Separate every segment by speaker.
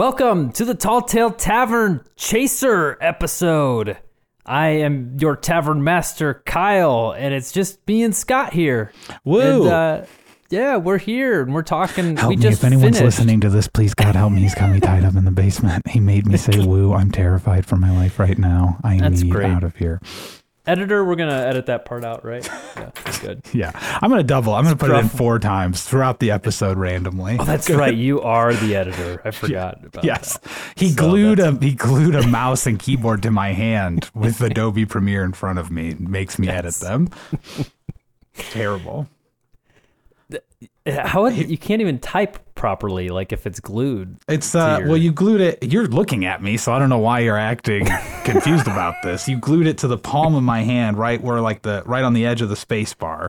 Speaker 1: Welcome to the Tall Tale Tavern Chaser episode. I am your tavern master, Kyle, and it's just me and Scott here.
Speaker 2: Woo!
Speaker 1: And, uh, yeah, we're here and we're talking.
Speaker 2: Help
Speaker 1: we
Speaker 2: me
Speaker 1: just
Speaker 2: if anyone's
Speaker 1: finished.
Speaker 2: listening to this. Please, God, help me. He's got me tied up in the basement. He made me say "woo." I'm terrified for my life right now. I
Speaker 1: That's
Speaker 2: need
Speaker 1: great.
Speaker 2: out of here.
Speaker 1: Editor, we're gonna edit that part out, right? Yeah, good.
Speaker 2: Yeah, I'm gonna double. I'm gonna put it in four times throughout the episode randomly.
Speaker 1: Oh, that's right. You are the editor. I forgot about
Speaker 2: Yes,
Speaker 1: that.
Speaker 2: he
Speaker 1: So
Speaker 2: glued a he glued a mouse and keyboard to my hand with Adobe Premiere in front of me. Makes me edit them. Terrible.
Speaker 1: How you can't even type properly, like if it's glued.
Speaker 2: It's uh
Speaker 1: your-
Speaker 2: well you glued it you're looking at me so I don't know why you're acting confused about this. You glued it to the palm of my hand right where like the right on the edge of the space bar.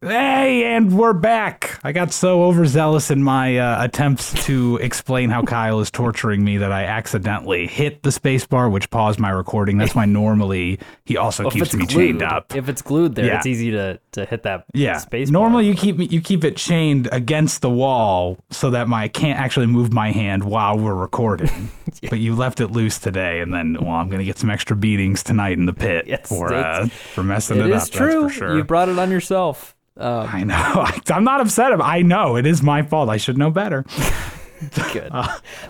Speaker 2: Hey, and we're back. I got so overzealous in my uh, attempts to explain how Kyle is torturing me that I accidentally hit the space bar, which paused my recording. That's why normally he also
Speaker 1: Well,
Speaker 2: keeps me
Speaker 1: glued,
Speaker 2: chained up.
Speaker 1: if it's glued there,
Speaker 2: Yeah.
Speaker 1: it's easy to to hit that
Speaker 2: Yeah.
Speaker 1: space.
Speaker 2: Normally you keep me you keep it chained against the wall so that my I can't actually move my hand while we're recording. But you left it loose today, and then well, I'm gonna get some extra beatings tonight in the pit
Speaker 1: Yes,
Speaker 2: for uh, for messing
Speaker 1: It
Speaker 2: it,
Speaker 1: is
Speaker 2: up.
Speaker 1: true.
Speaker 2: That's for sure.
Speaker 1: You brought it on yourself. Um,
Speaker 2: I know. I'm not upset. About, I know it is my fault. I should know better.
Speaker 1: good.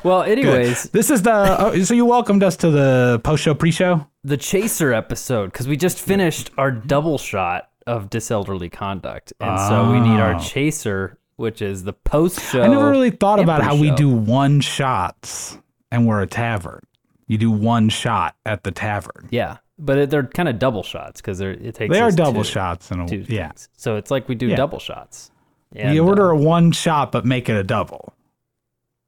Speaker 1: well,
Speaker 2: Good.
Speaker 1: anyways,
Speaker 2: This is the oh, so you welcomed us to the post show pre show.
Speaker 1: the chaser episode because we just finished our double shot of diselderly conduct, and so we need our
Speaker 2: Oh.
Speaker 1: chaser, which is the post show.
Speaker 2: I never really thought about how we do one shots and we're a tavern. You do one shot at the tavern.
Speaker 1: Yeah, but it, they're kind of double shots because they're it takes.
Speaker 2: They are double
Speaker 1: to-
Speaker 2: shots and
Speaker 1: two
Speaker 2: yeah.
Speaker 1: things. So it's like we do
Speaker 2: Yeah.
Speaker 1: double shots. And,
Speaker 2: order
Speaker 1: uh,
Speaker 2: a one shot but make it a double.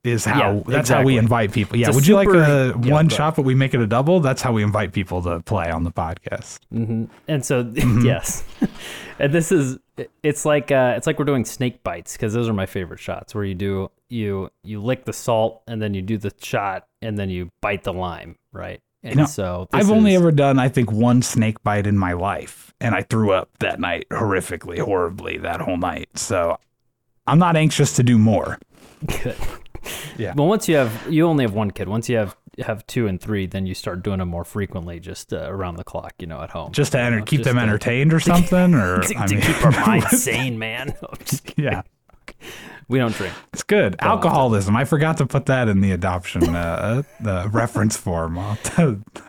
Speaker 2: Is how
Speaker 1: Yeah,
Speaker 2: that's how we invite people. Yeah, would you like a
Speaker 1: yeah,
Speaker 2: one
Speaker 1: go
Speaker 2: shot but we make it a double? That's how we invite people to play on the podcast.
Speaker 1: hmm And so
Speaker 2: Mm-hmm.
Speaker 1: yes, and this is it's like uh, it's like we're doing snake bites because those are my favorite shots where you do you you lick the salt and then you do the shot and then you bite the lime right. And
Speaker 2: know,
Speaker 1: so
Speaker 2: I've only ever done I think one snake bite in my life and I threw up that night horrifically, horribly that whole night. So I'm not anxious to do more.
Speaker 1: good.
Speaker 2: Yeah.
Speaker 1: Well, once you have you only have one kid. Once you have have two and three, then you start doing them more frequently, just uh, around the clock, you know, at home.
Speaker 2: Just to
Speaker 1: You
Speaker 2: enter, keep
Speaker 1: just
Speaker 2: them
Speaker 1: to-
Speaker 2: entertained or something or
Speaker 1: To,
Speaker 2: I
Speaker 1: to
Speaker 2: mean,
Speaker 1: keep our minds sane, man.
Speaker 2: Yeah.
Speaker 1: We don't drink.
Speaker 2: It's good. Alcoholism. I forgot to put that in the adoption uh, the reference form.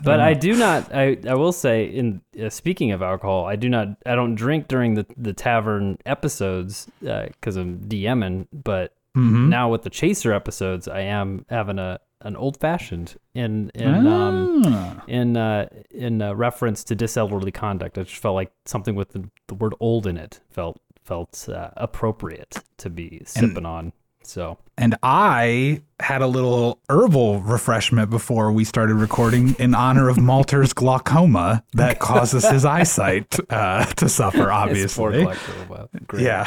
Speaker 1: But I do not. I, I will say, in uh, speaking of alcohol, I do not. I don't drink during the the tavern episodes because I'm DMing. But
Speaker 2: Mhm.
Speaker 1: now with the chaser episodes, I am having a an old fashioned in in um
Speaker 2: Ah.
Speaker 1: in uh, in uh, reference to disorderly conduct. I just felt like something with the, the word old in it felt felt uh, appropriate to be sipping on. So
Speaker 2: And I had a little herbal refreshment before we started recording in honor of Malter's glaucoma that causes his eyesight uh, to suffer, obviously.
Speaker 1: o'clock for a while. Great.
Speaker 2: Yeah.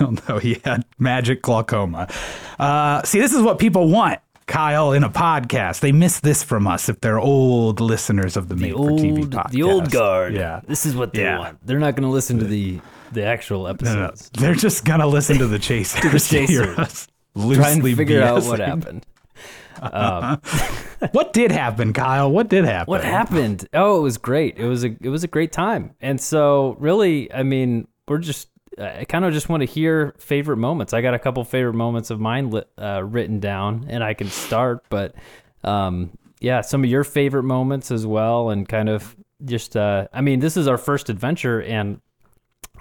Speaker 2: no, he had magic glaucoma. Uh, see, this is what people want, Kyle, in a podcast. They miss this from us if they're old listeners of the,
Speaker 1: the
Speaker 2: Made for TV
Speaker 1: old
Speaker 2: podcast.
Speaker 1: the old guard.
Speaker 2: Yeah.
Speaker 1: This is what they
Speaker 2: Yeah.
Speaker 1: want. They're not going to listen to the the actual
Speaker 2: episodes. No,
Speaker 1: no.
Speaker 2: They're just gonna listen to the chasers.
Speaker 1: the
Speaker 2: to
Speaker 1: chasers.
Speaker 2: us
Speaker 1: Try and figure out what happened. Um,
Speaker 2: What did happen, Kyle? What did happen?
Speaker 1: what happened? Oh, it was great. It was a it was a great time. And so really, I mean, we're just I kind of just want to hear favorite moments. I got a couple favorite moments of mine lit, uh, written down, and I can start. But um, yeah, some of your favorite moments as well, and kind of just uh, I mean, this is our first adventure, and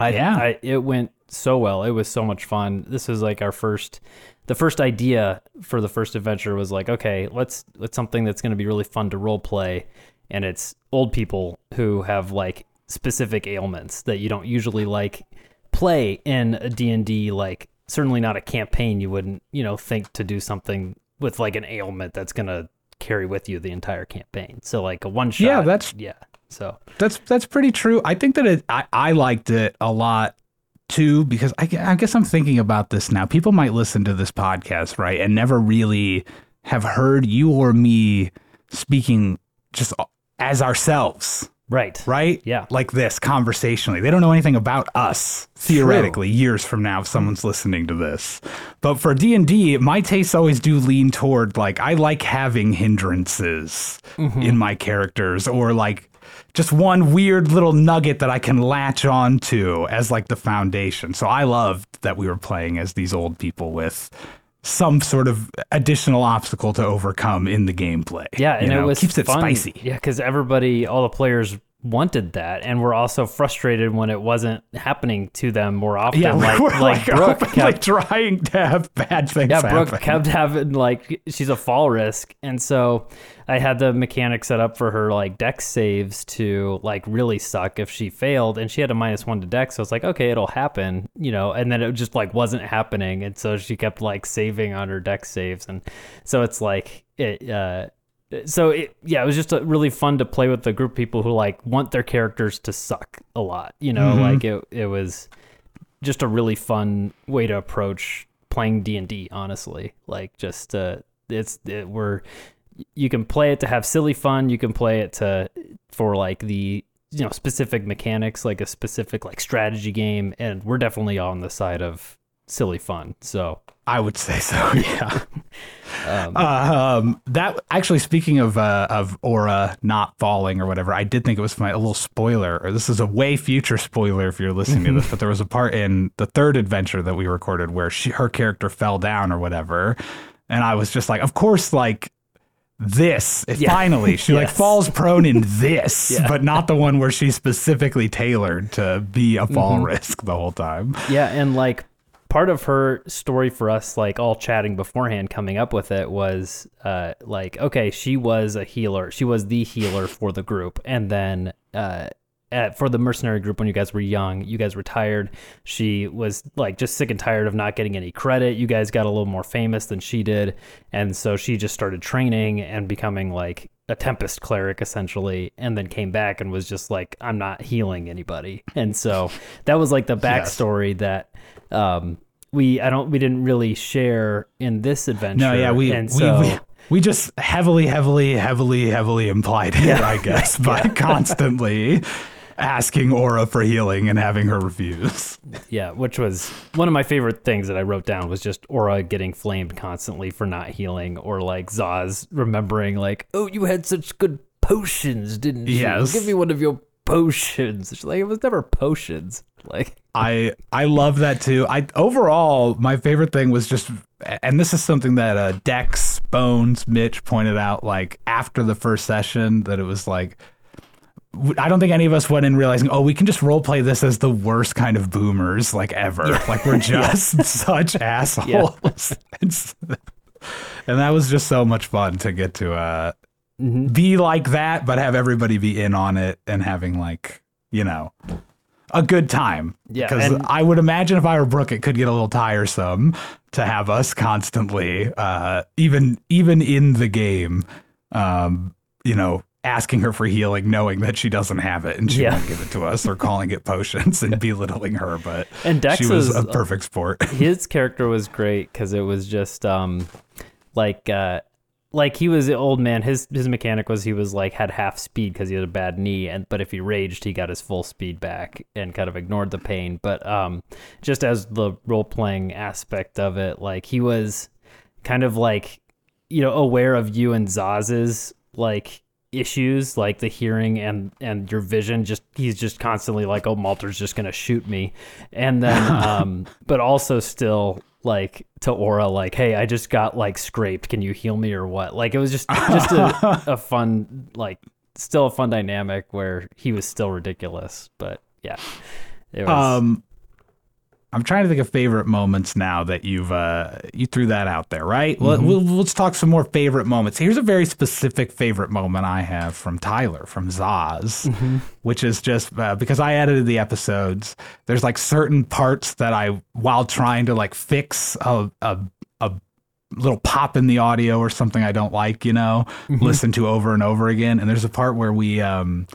Speaker 1: I,
Speaker 2: Yeah.
Speaker 1: I it went so well. It was so much fun. This is like our first the first idea for the first adventure was like, okay, let's let's something that's going to be really fun to role play and it's old people who have like specific ailments that you don't usually like play in a D&D like certainly not a campaign you wouldn't, you know, think to do something with like an ailment that's going to carry with you the entire campaign. So like a one shot.
Speaker 2: Yeah, that's-
Speaker 1: yeah. So
Speaker 2: That's that's pretty true. I think that it, I I liked it a lot too because I, I guess I'm thinking about this now. People might listen to this podcast right and never really have heard you or me speaking just as ourselves
Speaker 1: Right.
Speaker 2: right?
Speaker 1: Yeah.
Speaker 2: Like this conversationally. They don't know anything about us theoretically years from now if someone's listening to this. But for D&D, my tastes always do lean toward like I like having hindrances
Speaker 1: Mm-hmm.
Speaker 2: in my characters or like just one weird little nugget that I can latch on to as like the foundation. So I loved that we were playing as these old people with some sort of additional obstacle to overcome in the gameplay.
Speaker 1: Yeah, and
Speaker 2: You know,
Speaker 1: it was
Speaker 2: keeps it
Speaker 1: fun.
Speaker 2: spicy.
Speaker 1: Yeah, because everybody, all the players wanted that, and were also frustrated when it wasn't happening to them more often.
Speaker 2: Yeah,
Speaker 1: like
Speaker 2: we're
Speaker 1: like
Speaker 2: like,
Speaker 1: Brooke kept,
Speaker 2: trying to have bad things
Speaker 1: yeah, Brooke
Speaker 2: happen.
Speaker 1: kept having like she's a fall risk, and so I had the mechanic set up for her like Dex saves to like really suck if she failed, and she had a minus one to deck, so it's like okay, it'll happen, you know, and then it just like wasn't happening, and so she kept like saving on her Dex saves, and so it's like it. uh so it, yeah, it was just a, really fun to play with the group of people who like want their characters to suck a lot. You know, like it it was just a really fun way to approach playing D and D. Honestly, like just uh, it's it, we're you can play it to have silly fun. You can play it to for like the you know specific mechanics, like a specific like strategy game, and we're definitely on the side of silly fun. So
Speaker 2: I would say so. Yeah. Um, that actually, speaking of uh, of Aura not falling or whatever, I did think it was my a little spoiler. Or this is a way future spoiler if you're listening to this. But there was a part in the third adventure that we recorded where she her character fell down or whatever, and I was just like, of course, like this
Speaker 1: Yeah.
Speaker 2: finally she like falls prone in this
Speaker 1: Yeah.
Speaker 2: but not the one where she's specifically tailored to be a fall risk the whole time
Speaker 1: Yeah, and like part of her story for us, like all chatting beforehand, coming up with it was uh, like, okay, she was a healer. She was the healer for the group, and then uh, at, for the mercenary group when you guys were young, you guys retired. She was like just sick and tired of not getting any credit. You guys got a little more famous than she did, and so she just started training and becoming like a tempest cleric essentially and then came back and was just like i'm not healing anybody. And so that was like the backstory that um we i don't we didn't really share in this adventure
Speaker 2: No, yeah, we
Speaker 1: and so
Speaker 2: we we just heavily, heavily, heavily, heavily implied it, I guess, by constantly asking Aura for healing and having her refuse.
Speaker 1: yeah which was one of my favorite things that i wrote down was just aura getting flamed constantly for not healing or like zaz remembering like oh you had such good potions didn't you
Speaker 2: Yes.
Speaker 1: give me one of your potions She's like it was never potions like
Speaker 2: I I love that too. I overall my favorite thing was just and this is something that uh, Dex Bones Mitch pointed out like after the first session that it was like I don't think any of us went in realizing, oh, we can just role play this as the worst kind of boomers like ever. Like we're just such assholes. It's- and that was just so much fun to get to uh, be like that, but have everybody be in on it and having like, you know, a good time.
Speaker 1: Yeah,
Speaker 2: Because I would imagine if I were Brooke, it could get a little tiresome to have us constantly, uh, even even in the game, um, you know, asking her for healing, knowing that she doesn't have it and she
Speaker 1: Yeah.
Speaker 2: won't give it to us, or calling it potions and belittling her. But
Speaker 1: And Dex
Speaker 2: she was
Speaker 1: is-
Speaker 2: a perfect sport.
Speaker 1: his character was great because it was just um like uh like he was the old man his his mechanic was he was like had half speed because he had a bad knee and but if he raged he got his full speed back and kind of ignored the pain but um just as the role playing aspect of it like he was kind of like you know aware of you and Zaz's like issues like the hearing and and your vision just he's just constantly like oh Malter's just gonna shoot me. And then um but also still like to Aura like hey I just got like scraped. Can you heal me or what? Like it was just just a, a fun like still a fun dynamic where he was still ridiculous but yeah. It was
Speaker 2: Um, I'm trying to think of favorite moments now that you've uh, you threw that out there, right? Let, we'll, let's talk some more favorite moments. Here's a very specific favorite moment I have from Tyler from Zaz, which is just uh, because I edited the episodes. There's like certain parts that I, while trying to like fix a a, a little pop in the audio or something I don't like, you know, listen to over and over again. And there's a part where we um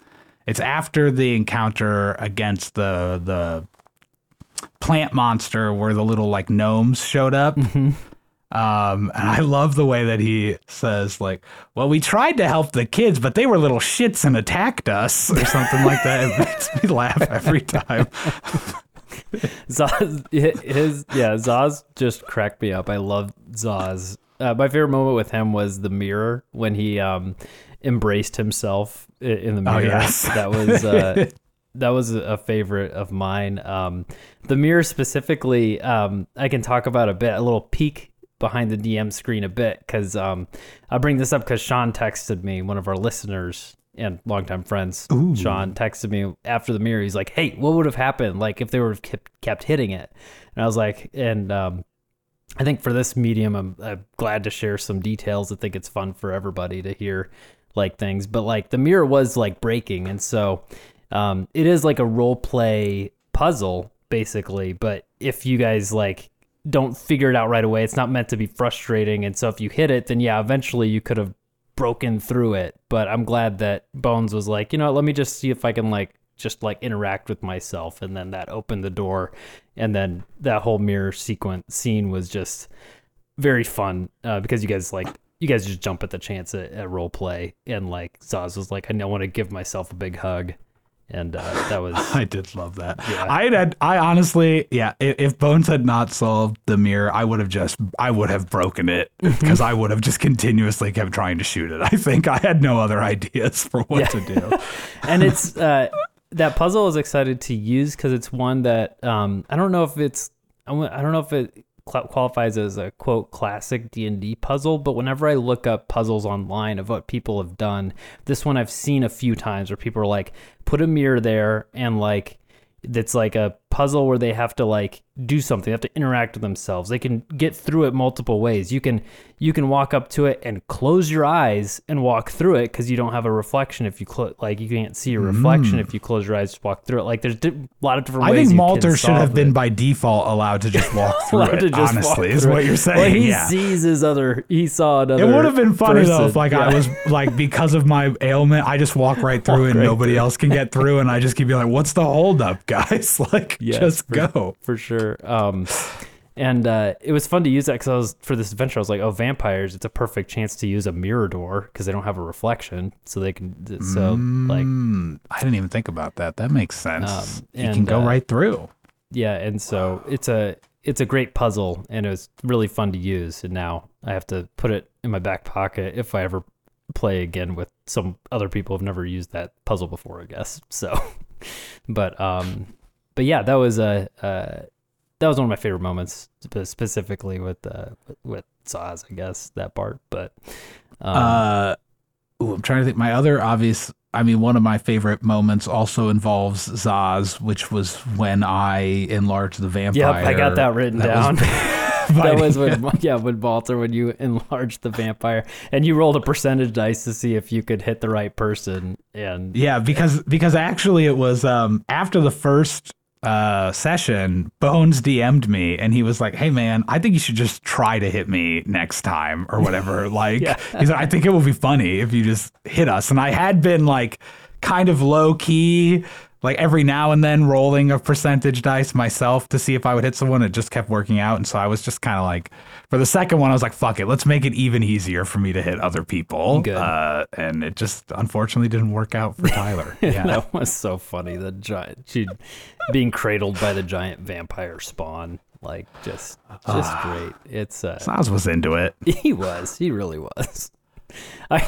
Speaker 2: it's after the encounter against the the plant monster where the little like gnomes showed up. Um, and I love the way that he says, like, well, we tried to help the kids, but they were little shits and attacked us, or something like that. It makes me laugh every time.
Speaker 1: Zaz, his yeah, Zaz just cracked me up. I love Zaz. Uh, my favorite moment with him was the mirror when he um, embraced himself in the mirror.
Speaker 2: Oh,
Speaker 1: mirror.
Speaker 2: yes.
Speaker 1: That was uh, that was a favorite of mine. Um, the mirror specifically, um, I can talk about a bit, a little peek behind the DM screen a bit because um, I bring this up because Sean texted me, one of our listeners and longtime friends. Sean texted me after the mirror. He's like, "Hey, what would have happened like if they would have kept, kept hitting it?" And I was like, and um, I think for this medium, I'm, I'm glad to share some details. I think it's fun for everybody to hear like things. But like the mirror was like breaking, and so um, it is like a role play puzzle basically. But if you guys like don't figure it out right away, it's not meant to be frustrating. And so if you hit it, then yeah, eventually you could have broken through it. But I'm glad that Bones was like, you know, let me just see if I can like just like interact with myself, and then that opened the door, and then that whole mirror sequence scene was just very fun uh, because you guys like you guys just jump at the chance at, at role play, and like Zaz was like, I want to give myself a big hug, and uh, that was
Speaker 2: I did love that.
Speaker 1: Yeah.
Speaker 2: I had, I honestly, yeah. If, Bones had not solved the mirror, I would have just, I would have broken it because I would have just continuously kept trying to shoot it. I think I had no other ideas for what to do.
Speaker 1: and it's uh, that puzzle I was excited to use because it's one that um, I don't know if it's I don't know if it qualifies as a quote classic D and D puzzle, but whenever I look up puzzles online of what people have done, this one I've seen a few times where people are like, put a mirror there and like that's like a puzzle where they have to like do something they have to interact with themselves they can get through it multiple ways you can you can walk up to it and close your eyes and walk through it because you don't have a reflection if you close like you can't see a reflection if you close your eyes to walk through it like there's di- a lot of different
Speaker 2: Mm. I
Speaker 1: ways
Speaker 2: think
Speaker 1: you
Speaker 2: Malter should have
Speaker 1: solve
Speaker 2: been by default allowed to just walk through it.
Speaker 1: to just walk
Speaker 2: honestly, is what you're saying.
Speaker 1: well, he
Speaker 2: yeah.
Speaker 1: sees his other he saw another
Speaker 2: It would have been funny though if like I was like because of my ailment, I just walk right through
Speaker 1: Walk
Speaker 2: and
Speaker 1: right
Speaker 2: nobody
Speaker 1: through.
Speaker 2: else can get through, and I just keep being like, "What's the holdup, guys? Like,
Speaker 1: Yes,
Speaker 2: just
Speaker 1: for-
Speaker 2: go."
Speaker 1: for sure. Um, and uh, it was fun to use that because I was for this adventure. I was like, oh, vampires! It's a perfect chance to use a mirror door because they don't have a reflection, so they can. So like,
Speaker 2: Mm, I didn't even think about that. That makes sense.
Speaker 1: Um,
Speaker 2: you can go
Speaker 1: uh,
Speaker 2: right through.
Speaker 1: yeah, and so it's a it's a great puzzle, and it was really fun to use. And now I have to put it in my back pocket if I ever play again with some other people who've never used that puzzle before. I guess so. but um, but yeah, that was a uh, that was one of my favorite moments, specifically with uh with, Zaz, I guess that part. But um,
Speaker 2: uh, ooh, I'm trying to think. My other obvious, I mean, one of my favorite moments also involves Zaz, which was when I enlarged the vampire.
Speaker 1: yep, I got that written down. that was when yeah when Walter when you enlarged the vampire and you rolled a percentage dice to see if you could hit the right person and
Speaker 2: Yeah, because because actually it was um after the first uh session, Bones DM'd me and he was like, "Hey man, I think you should just try to hit me next time or whatever." Like
Speaker 1: Yeah.
Speaker 2: he's like, "I think it will be funny if you just hit us." And I had been like kind of low key like every now and then rolling a percentage dice myself to see if I would hit someone. It just kept working out. And so I was just kind of like, for the second one, I was like, fuck it, let's make it even easier for me to hit other people.
Speaker 1: Good.
Speaker 2: Uh, and it just unfortunately didn't work out for Tyler. Yeah.
Speaker 1: that was so funny the giant she being cradled by the giant vampire spawn like just just
Speaker 2: Ah.
Speaker 1: great it's uh
Speaker 2: Zaz was into it.
Speaker 1: He was. He really was. I,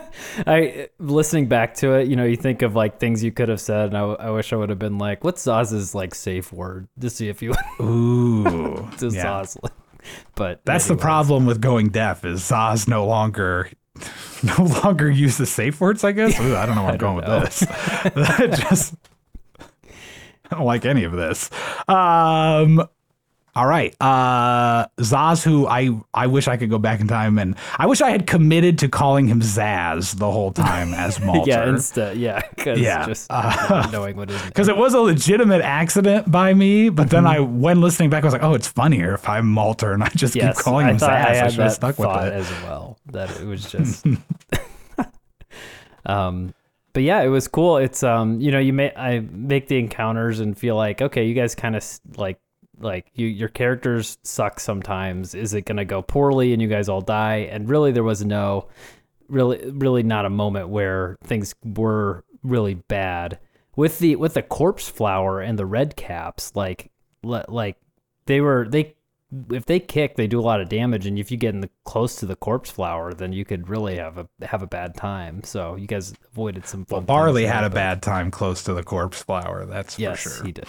Speaker 1: I listening back to it. You know, you think of like things you could have said, and I, I wish I would have been like, "What's Zaz's like safe word?" To see if you
Speaker 2: Ooh.
Speaker 1: to
Speaker 2: yeah.
Speaker 1: Zaz. But
Speaker 2: That's the problem with going deaf is Zaz no longer no longer uses safe words, I guess. Ooh, I don't know where I'm going with this. That just I don't like any of this. Um all right. Uh Zaz who I I wish I could go back in time and I wish I had committed to calling him Zaz the whole time as Malter.
Speaker 1: Yeah, instead, yeah, because
Speaker 2: Yeah,
Speaker 1: just
Speaker 2: uh,
Speaker 1: knowing what his
Speaker 2: because it was a legitimate accident by me, but then I, when listening back, I was like, "Oh, it's funnier if I'm Malter and I just
Speaker 1: yes,
Speaker 2: keep calling
Speaker 1: I
Speaker 2: him Zaz."
Speaker 1: I
Speaker 2: I, should have stuck with it.
Speaker 1: as well. That it was just. um, but yeah, it was cool. It's um, you know, you may I make the encounters and feel like okay, you guys kind of like like you your characters suck sometimes. Is it gonna go poorly and you guys all die? And really, there was no, really, really not a moment where things were really bad with the with the corpse flower and the red caps. Like like they were they if they kick, they do a lot of damage, and if you get in the close to the corpse flower, then you could really have a have a bad time. So you guys avoided some fun.
Speaker 2: Barley had a bad time close to the corpse flower. That's
Speaker 1: Yes,
Speaker 2: for sure.
Speaker 1: he did.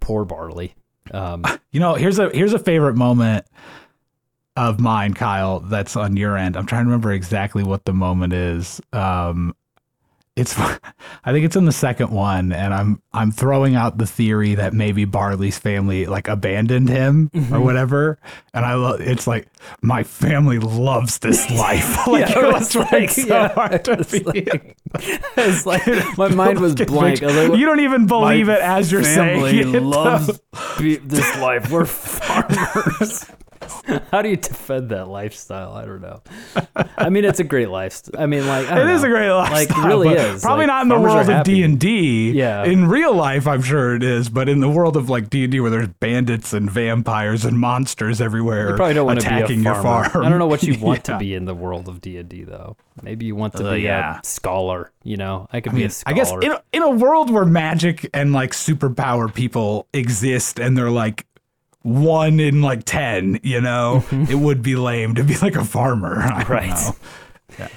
Speaker 1: Poor Barley. Um,
Speaker 2: You know, here's a here's a favorite moment of mine, Kyle. That's on your end. I'm trying to remember exactly what the moment is. Um, it's I think it's in the second one, and I'm I'm throwing out the theory that maybe Barley's family like abandoned him
Speaker 1: Mm-hmm.
Speaker 2: or whatever. And I love it's like my family loves this life. like
Speaker 1: Yeah,
Speaker 2: it was like,
Speaker 1: like-
Speaker 2: so
Speaker 1: yeah,
Speaker 2: hard to be.
Speaker 1: like- it's like my mind was blank. Was like,
Speaker 2: you don't even believe it as you're
Speaker 1: family
Speaker 2: saying though.
Speaker 1: loves be- this life. We're farmers. How do you defend that lifestyle? I don't know. I mean, it's a great lifestyle. I mean, like I
Speaker 2: It
Speaker 1: don't
Speaker 2: is a great lifestyle.
Speaker 1: Like, it really is.
Speaker 2: Probably
Speaker 1: Like,
Speaker 2: not in the world of. D and D.
Speaker 1: Yeah.
Speaker 2: In real life, I'm sure it is, but in the world of like D and D, where there's bandits and vampires and monsters everywhere,
Speaker 1: You probably don't want to be a
Speaker 2: attacking your farm.
Speaker 1: I don't know what you want
Speaker 2: Yeah.
Speaker 1: to be in the world of D and D though. Maybe you want to
Speaker 2: Uh,
Speaker 1: be
Speaker 2: yeah.
Speaker 1: a scholar. You know, I could
Speaker 2: I
Speaker 1: be
Speaker 2: mean,
Speaker 1: a scholar.
Speaker 2: I guess in a, in a world where magic and like superpower people exist and they're like one in like ten, you know, it would be lame to be like a farmer.
Speaker 1: Right.
Speaker 2: know.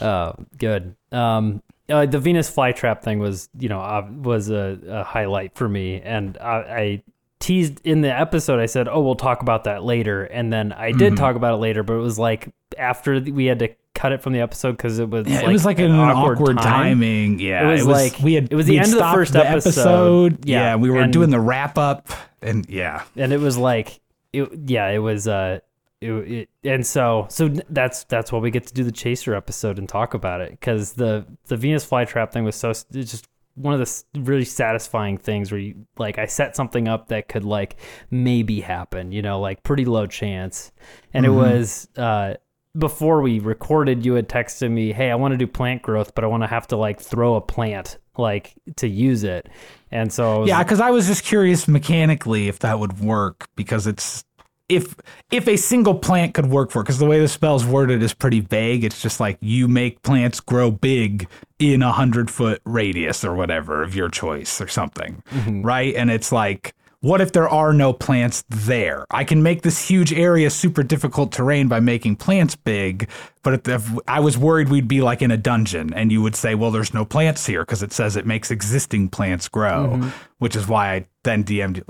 Speaker 1: Oh, good. Um, uh, the Venus flytrap thing was, you know, uh, was a, a highlight for me, and I, I teased in the episode. I said, "Oh, we'll talk about that later," and then I did
Speaker 2: Mm-hmm.
Speaker 1: talk about it later, but it was like after we had to cut it from the episode because it was
Speaker 2: Yeah,
Speaker 1: like
Speaker 2: it was like an, awkward,
Speaker 1: time.
Speaker 2: timing. Yeah,
Speaker 1: It was like-
Speaker 2: we had
Speaker 1: it was the end of the first episode.
Speaker 2: Yeah,
Speaker 1: Yeah,
Speaker 2: we were doing the wrap up, and yeah,
Speaker 1: and it was like it yeah it was uh it, it and so so that's that's why we get to do the chaser episode and talk about it because the the venus flytrap thing was so it's just one of the really satisfying things where you like i set something up that could like maybe happen you know like pretty low chance. And it was uh before we recorded you had texted me hey i want to do plant growth but i want to have to like throw a plant like to use it and so was,
Speaker 2: yeah. Because I was just curious mechanically if that would work because it's if if a single plant could work for because the way the spell's worded is pretty vague. It's just like you make plants grow big in a hundred foot radius or whatever of your choice or something, mm-hmm. right? And it's like. What if there are no plants there? I can make this huge area super difficult terrain by making plants big, but if, I was worried we'd be like in a dungeon and you would say, well, there's no plants here because it says it makes existing plants grow, which is why I then DM'd.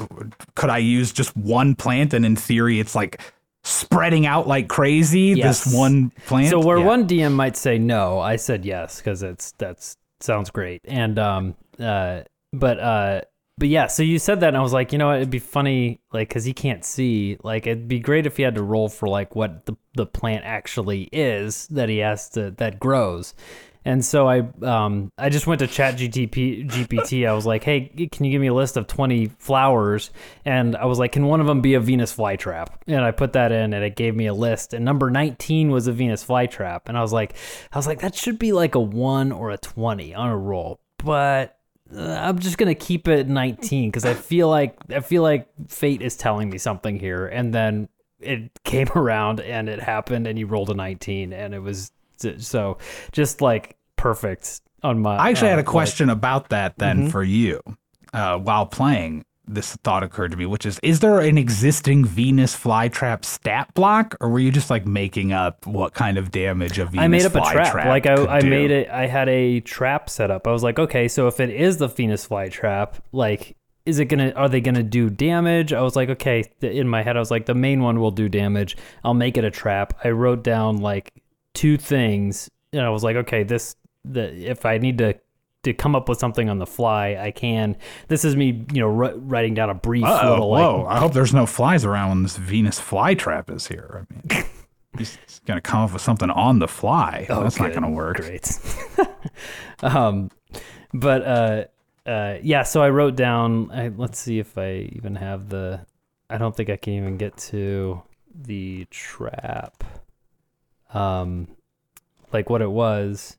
Speaker 2: Could I use just one plant and in theory it's like spreading out like crazy,
Speaker 1: Yes.
Speaker 2: this one plant?
Speaker 1: So where
Speaker 2: Yeah.
Speaker 1: one DM might say no, I said yes because it's that's sounds great. And um uh but uh but yeah, so you said that and I was like, you know what, it'd be funny like cuz he can't see, like it'd be great if he had to roll for like what the the plant actually is that he has to that grows. And so I um I just went to Chat GTP GPT. I was like, "Hey, can you give me a list of 20 flowers?" And I was like, "Can one of them be a Venus flytrap?" And I put that in and it gave me a list. And number 19 was a Venus flytrap. And I was like I was like that should be like a 1 or a 20 on a roll. But I'm just going to keep it 19 cuz I feel like I feel like fate is telling me something here. And then it came around and it happened and you rolled a 19 and it was so just like perfect on my
Speaker 2: I actually
Speaker 1: uh,
Speaker 2: had a
Speaker 1: like-
Speaker 2: question about that then
Speaker 1: Mm-hmm.
Speaker 2: for you uh, while playing. This thought occurred to me, which is: Is there an existing Venus flytrap stat block, or were you just like making up what kind of damage a Venus
Speaker 1: I made up a trap. Like I, I
Speaker 2: do?
Speaker 1: made it. I had a trap set up. I was like, okay, so if it is the Venus flytrap, like, is it gonna? Are they gonna do damage? I was like, okay. In my head, I was like, the main one will do damage. I'll make it a trap. I wrote down like two things, and I was like, okay, this. The if I need to to come up with something on the fly, I can. This is me, you know, wr- writing down a brief
Speaker 2: Uh-oh,
Speaker 1: little like
Speaker 2: whoa! I hope there's no flies around when this Venus flytrap is here. I mean, he's gonna come up with something on the fly. That's not
Speaker 1: good.
Speaker 2: gonna work.
Speaker 1: Great. um, but uh, uh, yeah. So I wrote down. I, let's see if I even have the. I don't think I can even get to the trap. Um, like what it was.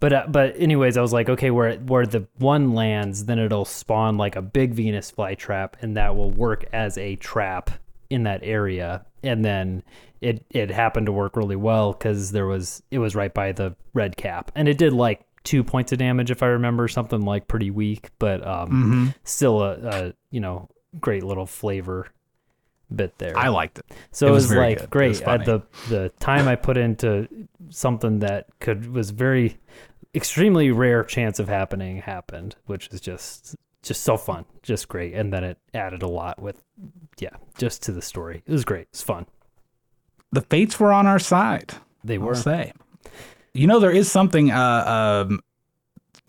Speaker 1: But uh, but anyways, I was like, okay, where where the one lands, then it'll spawn like a big Venus flytrap, and that will work as a trap in that area. And then it it happened to work really well because there was it was right by the red cap, and it did like two points of damage if I remember, something like pretty weak, but um,
Speaker 2: Mm-hmm.
Speaker 1: still a, a you know great little flavor bit there.
Speaker 2: I liked it.
Speaker 1: So
Speaker 2: It
Speaker 1: it
Speaker 2: was
Speaker 1: was, like
Speaker 2: good.
Speaker 1: Great.
Speaker 2: was
Speaker 1: At the the time I put into something that could was very extremely rare chance of happening happened, which is just just so fun, just great. And then it added a lot with yeah, just to the story. It was great. It's fun.
Speaker 2: The fates were on our side.
Speaker 1: They
Speaker 2: I'll
Speaker 1: were
Speaker 2: say. You know, there is something. Uh, um,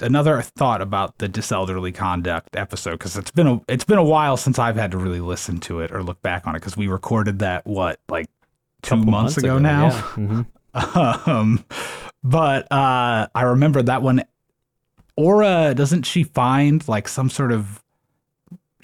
Speaker 2: another thought about the diselderly conduct episode because it's been a it's been a while since I've had to really listen to it or look back on it because we recorded that what like two
Speaker 1: Couple
Speaker 2: months, ago, now.
Speaker 1: yeah. Mhm.
Speaker 2: um, but uh, I remember that one. Aura doesn't she find like some sort of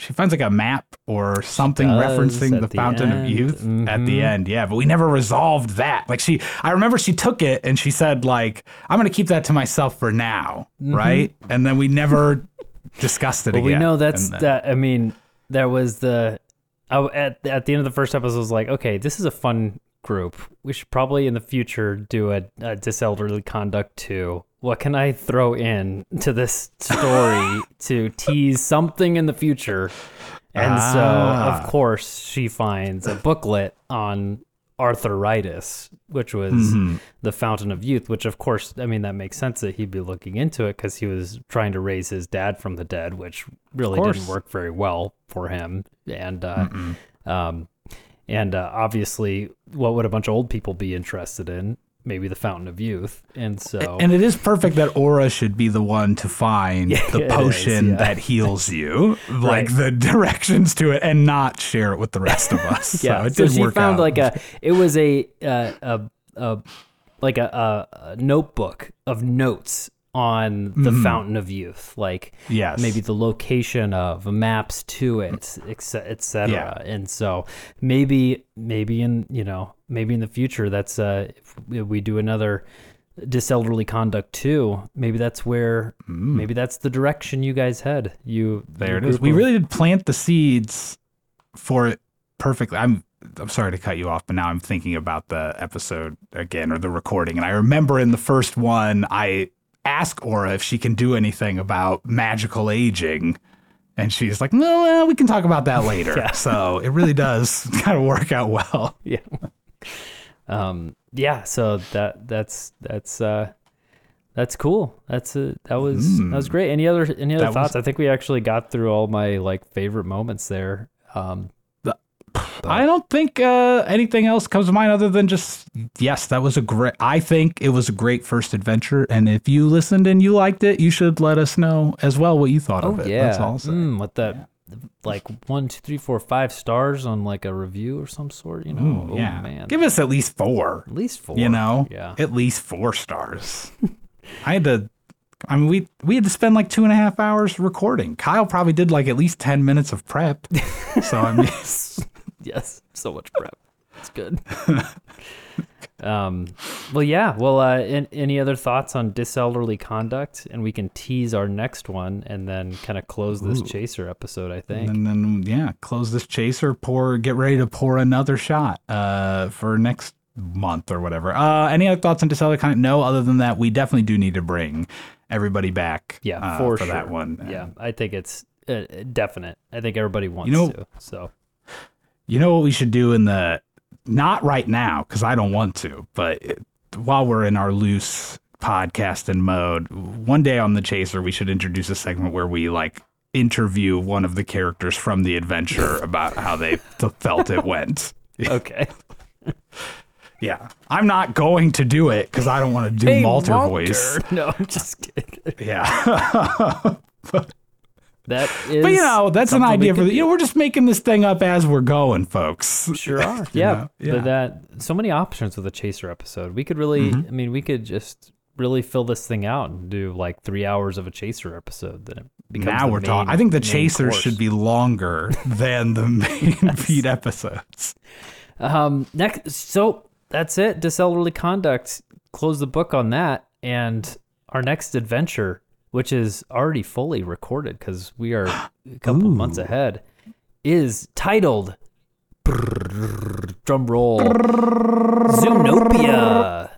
Speaker 2: she finds like a map or something referencing the
Speaker 1: the
Speaker 2: fountain of
Speaker 1: end.
Speaker 2: youth at the
Speaker 1: Mhm.
Speaker 2: end yeah but we never resolved that like she i remember she took it and she said like i'm gonna keep that to myself for now right and then we never discussed it
Speaker 1: Well,
Speaker 2: again
Speaker 1: we know that's
Speaker 2: then-
Speaker 1: that. I mean, there was the. I, at at the end of the first episode, I was like, okay, this is a fun group. We should probably in the future do a, a diselderly conduct too. What can I throw in to this story to tease something in the future? And so,
Speaker 2: Ah.
Speaker 1: of course, she finds a booklet on arthritis, which was
Speaker 2: Mhm.
Speaker 1: the fountain of youth, which of course, I mean, that makes sense that he'd be looking into it because he was trying to raise his dad from the dead, which really didn't work very well for him. And, uh, um, and uh, obviously, what would a bunch of old people be interested in? Maybe the fountain of youth. And so,
Speaker 2: and it is perfect that Aura should be the one to find
Speaker 1: Yeah,
Speaker 2: the
Speaker 1: it is,
Speaker 2: potion
Speaker 1: yeah.
Speaker 2: that heals you, like
Speaker 1: Right.
Speaker 2: the directions to it, and not share it with the rest of us.
Speaker 1: yeah,
Speaker 2: so it
Speaker 1: so
Speaker 2: did
Speaker 1: she
Speaker 2: work
Speaker 1: found
Speaker 2: out.
Speaker 1: like a, it was a, uh, a, a, like a, a notebook of notes on the fountain of youth, like
Speaker 2: yes,
Speaker 1: maybe the location of maps to it, etc. Et.
Speaker 2: Yeah.
Speaker 1: and so maybe maybe in you know maybe in the future that's uh if we- do another diselderly conduct too. Maybe that's where maybe that's the direction you guys head. You
Speaker 2: Mm. There it is. We really did plant the seeds for it perfectly. I'm I'm sorry to cut you off, but now I'm thinking about the episode again or the recording, and I remember in the first one I ask Aura if she can do anything about magical aging. And she's like, no, well, we can talk about that later.
Speaker 1: Yeah.
Speaker 2: So it really does kind of work out well.
Speaker 1: yeah. um yeah, so that that's that's uh that's cool. That's a, that was that was great. Any other any other.
Speaker 2: That was-
Speaker 1: thoughts? I think we actually got through all my like favorite moments there. Um
Speaker 2: I don't think uh, anything else comes to mind other than just yes, that was a great. I think it was a great first adventure, and if you listened and you liked it, you should let us know as well what you thought of it. Yeah, That's all.
Speaker 1: Mm, with that, like one, two, three, four, five stars on like a review or some sort. You know,
Speaker 2: Ooh,
Speaker 1: oh
Speaker 2: yeah,
Speaker 1: man,
Speaker 2: give us at least four.
Speaker 1: at least four.
Speaker 2: You know,
Speaker 1: yeah,
Speaker 2: at least four stars. I had to. I mean, we we had to spend like two and a half hours recording. Kyle probably did like at least ten minutes of prep. so I mean,
Speaker 1: yes, so much prep. It's good. um, well, yeah. Well, uh, an any other thoughts on diselderly conduct? And we can tease our next one, and then kind of close this
Speaker 2: Ooh.
Speaker 1: chaser episode. I think.
Speaker 2: And then yeah, close this chaser, pour get ready to pour another shot uh for next month or whatever. Uh any other thoughts on Diselderly conduct no, other than that, we definitely do need to bring everybody back
Speaker 1: yeah,
Speaker 2: uh,
Speaker 1: for,
Speaker 2: for
Speaker 1: sure.
Speaker 2: that one.
Speaker 1: Yeah, I think it's uh, definite. I think everybody wants
Speaker 2: know-
Speaker 1: to. So.
Speaker 2: You know what we should do in the not right now cuz I don't want to, but it, while we're in our loose podcasting mode, one day on the chaser we should introduce a segment where we like interview one of the characters from the adventure about how they felt it went.
Speaker 1: Okay.
Speaker 2: Yeah. I'm not going to do it because I don't want to do
Speaker 1: Hey,
Speaker 2: Malter
Speaker 1: Walter.
Speaker 2: voice.
Speaker 1: No, I'm just kidding.
Speaker 2: Yeah.
Speaker 1: That is.
Speaker 2: but you know, that's an idea for the, you know, we're just making this thing up as we're going, folks.
Speaker 1: Sure are. Yeah.
Speaker 2: know? Yeah.
Speaker 1: But that so many options with a chaser episode. We could really
Speaker 2: Mm-hmm.
Speaker 1: I mean, we could just really fill this thing out and do like three hours of a chaser episode. Then it becomes
Speaker 2: Now
Speaker 1: the
Speaker 2: we're talking. I think the
Speaker 1: main
Speaker 2: chasers
Speaker 1: course.
Speaker 2: should be longer than the main feed episodes.
Speaker 1: Um next so that's it. Diselderly conduct. Close the book on that. And our next adventure, which is already fully recorded because we are a couple months ahead, is titled drum roll Zoonopia.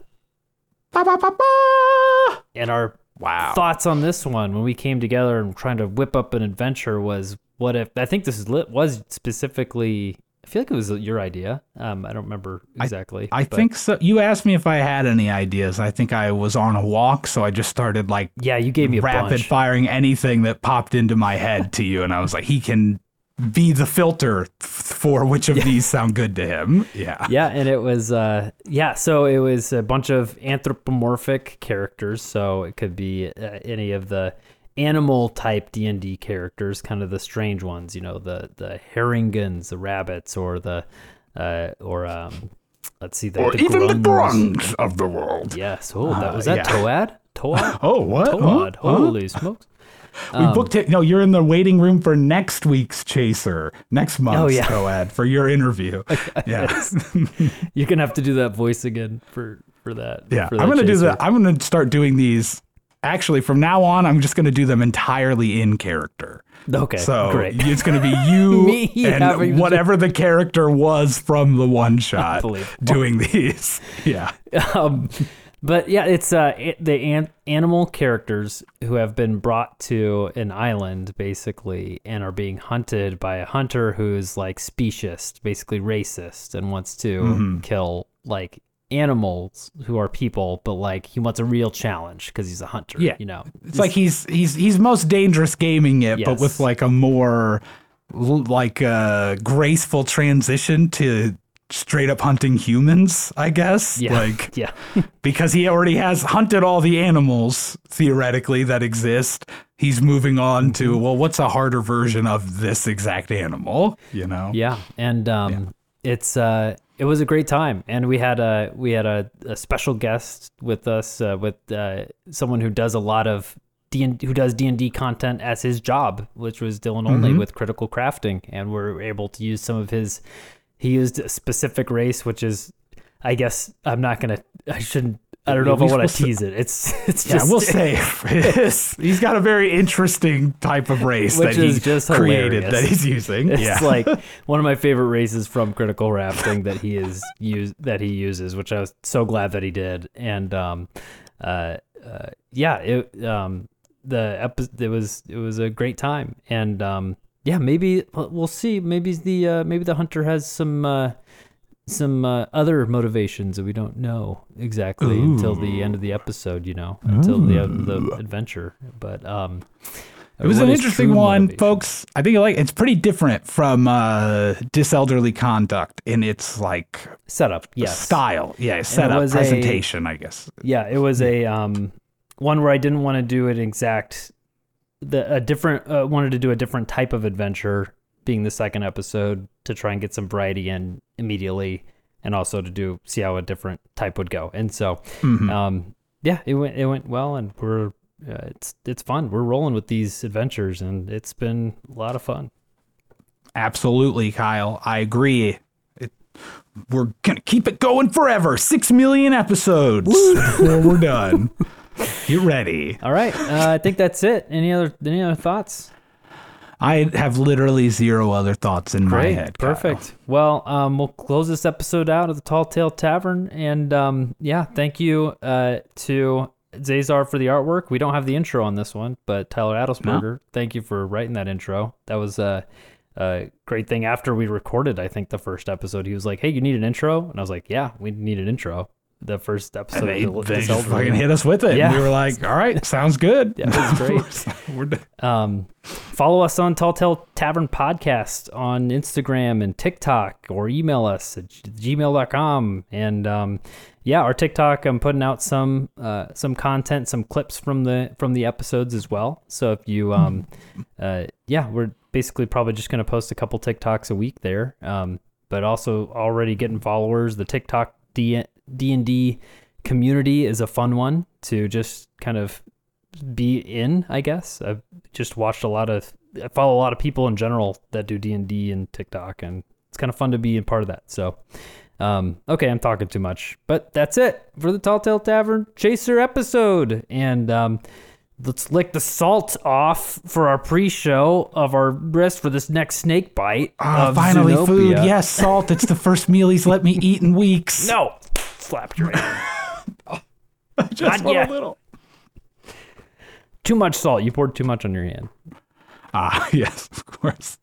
Speaker 1: And our
Speaker 2: Wow.
Speaker 1: thoughts on this one when we came together and trying to whip up an adventure was what if I think this is lit was specifically I feel like it was your idea. Um, I don't remember exactly.
Speaker 2: I
Speaker 1: but-
Speaker 2: think so. You asked me if I had any ideas. I think I was on a walk, so I just started like
Speaker 1: yeah, you gave me a
Speaker 2: rapid
Speaker 1: bunch.
Speaker 2: firing anything that popped into my head to you, and I was like, he can be the filter for which of these sound good to him. Yeah.
Speaker 1: yeah, and it was uh yeah, so it was a bunch of anthropomorphic characters, so it could be uh, any of the animal type D&D characters, kind of the strange ones, you know, the the harengons, the rabbits or the uh or um let's see the,
Speaker 2: Or
Speaker 1: the
Speaker 2: even the
Speaker 1: grungs.
Speaker 2: of the world.
Speaker 1: Yes. Oh, that was
Speaker 2: Uh,
Speaker 1: that
Speaker 2: yeah.
Speaker 1: Toad? Toad?
Speaker 2: Oh, what?
Speaker 1: Toad.
Speaker 2: Huh? Huh?
Speaker 1: Holy smokes.
Speaker 2: We booked it. No, you're in the waiting room for next week's Chaser, next month's
Speaker 1: Oh, yeah.
Speaker 2: co-ed for your interview. yeah.
Speaker 1: You're gonna have to do that voice again for for that.
Speaker 2: Yeah,
Speaker 1: for
Speaker 2: I'm gonna do that. I'm gonna start doing these. Actually, from now on, I'm just gonna do them entirely in character.
Speaker 1: Okay,
Speaker 2: So
Speaker 1: great.
Speaker 2: it's gonna be you
Speaker 1: Me
Speaker 2: and whatever the character was from the one shot doing these. Yeah,
Speaker 1: um, but yeah, it's uh it, the an- animal characters who have been brought to an island basically and are being hunted by a hunter who's like specious, basically racist, and wants to
Speaker 2: Mm-hmm.
Speaker 1: kill like animals who are people, but like he wants a real challenge because he's a hunter.
Speaker 2: Yeah.
Speaker 1: you know,
Speaker 2: it's like he's he's he's most dangerous gaming it, but with like a more like uh graceful transition to straight up hunting humans. I guess.
Speaker 1: yeah,
Speaker 2: Like
Speaker 1: yeah.
Speaker 2: because he already has hunted all the animals theoretically that exist. He's moving on
Speaker 1: Mm-hmm.
Speaker 2: to well, what's a harder version of this exact animal? You know?
Speaker 1: Yeah, and um, it's uh, it was a great time, and we had a we had a, a special guest with us uh, with uh, someone who does a lot of D who does D and D content as his job, which was Dylan Only with Critical Crafting, and we're able to use some of his. He used a specific race, which is, I guess I'm not gonna, I shouldn't. I don't know if I want to tease it. It's it's
Speaker 2: Yeah,
Speaker 1: just
Speaker 2: we'll say he's got a very interesting type of race that
Speaker 1: he's just
Speaker 2: created
Speaker 1: hilarious.
Speaker 2: that he's using.
Speaker 1: It's
Speaker 2: yeah,
Speaker 1: like one of my favorite races from Critical Crafting that he is use that he uses, which I was so glad that he did. And um, uh, uh, yeah, it um, the epi- it was it was a great time. And um, yeah, maybe we'll we'll see. Maybe the uh, maybe the hunter has some. Uh, some uh, other motivations that we don't know exactly until the end of the episode, you know, until the end the adventure. But um,
Speaker 2: It was an interesting one,
Speaker 1: motivation?
Speaker 2: folks. I think you like it's pretty different from uh diselderly conduct in its like
Speaker 1: Setup, yes.
Speaker 2: style. Yeah, setup,
Speaker 1: was a-
Speaker 2: presentation, I guess.
Speaker 1: Yeah, it was a um one where I didn't want to do an exact the a different uh, wanted to do a different type of adventure being the second episode to try and get some variety in immediately and also to do see how a different type would go. And so
Speaker 2: Mhm.
Speaker 1: um yeah, it went it went well and we're uh, it's it's fun. We're rolling with these adventures and it's been a lot of fun.
Speaker 2: Absolutely, Kyle. I agree. It, we're gonna keep it going forever. Six million episodes before we're done. Get ready.
Speaker 1: All right. Uh, I think that's it. Any other any other thoughts?
Speaker 2: I have literally zero other thoughts in my
Speaker 1: Great,
Speaker 2: head. Kyle.
Speaker 1: perfect. Well, um, we'll close this episode out at the Tall Tale Tavern, and um, yeah, thank you uh, to Zazar for the artwork. We don't have the intro on this one, but Tyler Adelsberger, thank you for writing that intro. That was a, a great thing. After we recorded, I think the first episode, he was like, "Hey, you need an intro," and I was like, "Yeah, we need an intro." The first episode,
Speaker 2: they,
Speaker 1: of
Speaker 2: they just fucking hit us with it.
Speaker 1: Yeah.
Speaker 2: We were like, all right, sounds good.
Speaker 1: Yeah, was great.
Speaker 2: We're done.
Speaker 1: Um, follow us on Tall Tale Tavern Podcast on Instagram and TikTok or email us at gmail.com. And um, yeah, our TikTok, I'm putting out some uh, some content, some clips from the from the episodes as well. So if you um, uh, yeah, we're basically probably just going to post a couple TikToks a week there. Um, but also already getting followers. The TikTok D and D community is a fun one to just kind of be in. I guess I've just watched a lot of. I follow a lot of people in general that do D and TikTok, and it's kind of fun to be a part of that. So, Um, okay, I'm talking too much, but that's it for the Tall Tale Tavern Chaser episode. And um, let's lick the salt off for our pre-show of our rest for this next snake bite.
Speaker 2: Ah, finally,
Speaker 1: Zoonopia.
Speaker 2: food. Yes, salt. It's the first meal he's let me eat in weeks.
Speaker 1: No, slapped your hand.
Speaker 2: just
Speaker 1: not yet.
Speaker 2: a little.
Speaker 1: too much salt. You poured too much on your hand.
Speaker 2: Ah, yes, of course.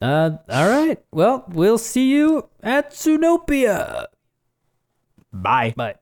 Speaker 1: Uh, all right. Well, we'll see you at Zoonopia.
Speaker 2: Bye.
Speaker 1: Bye.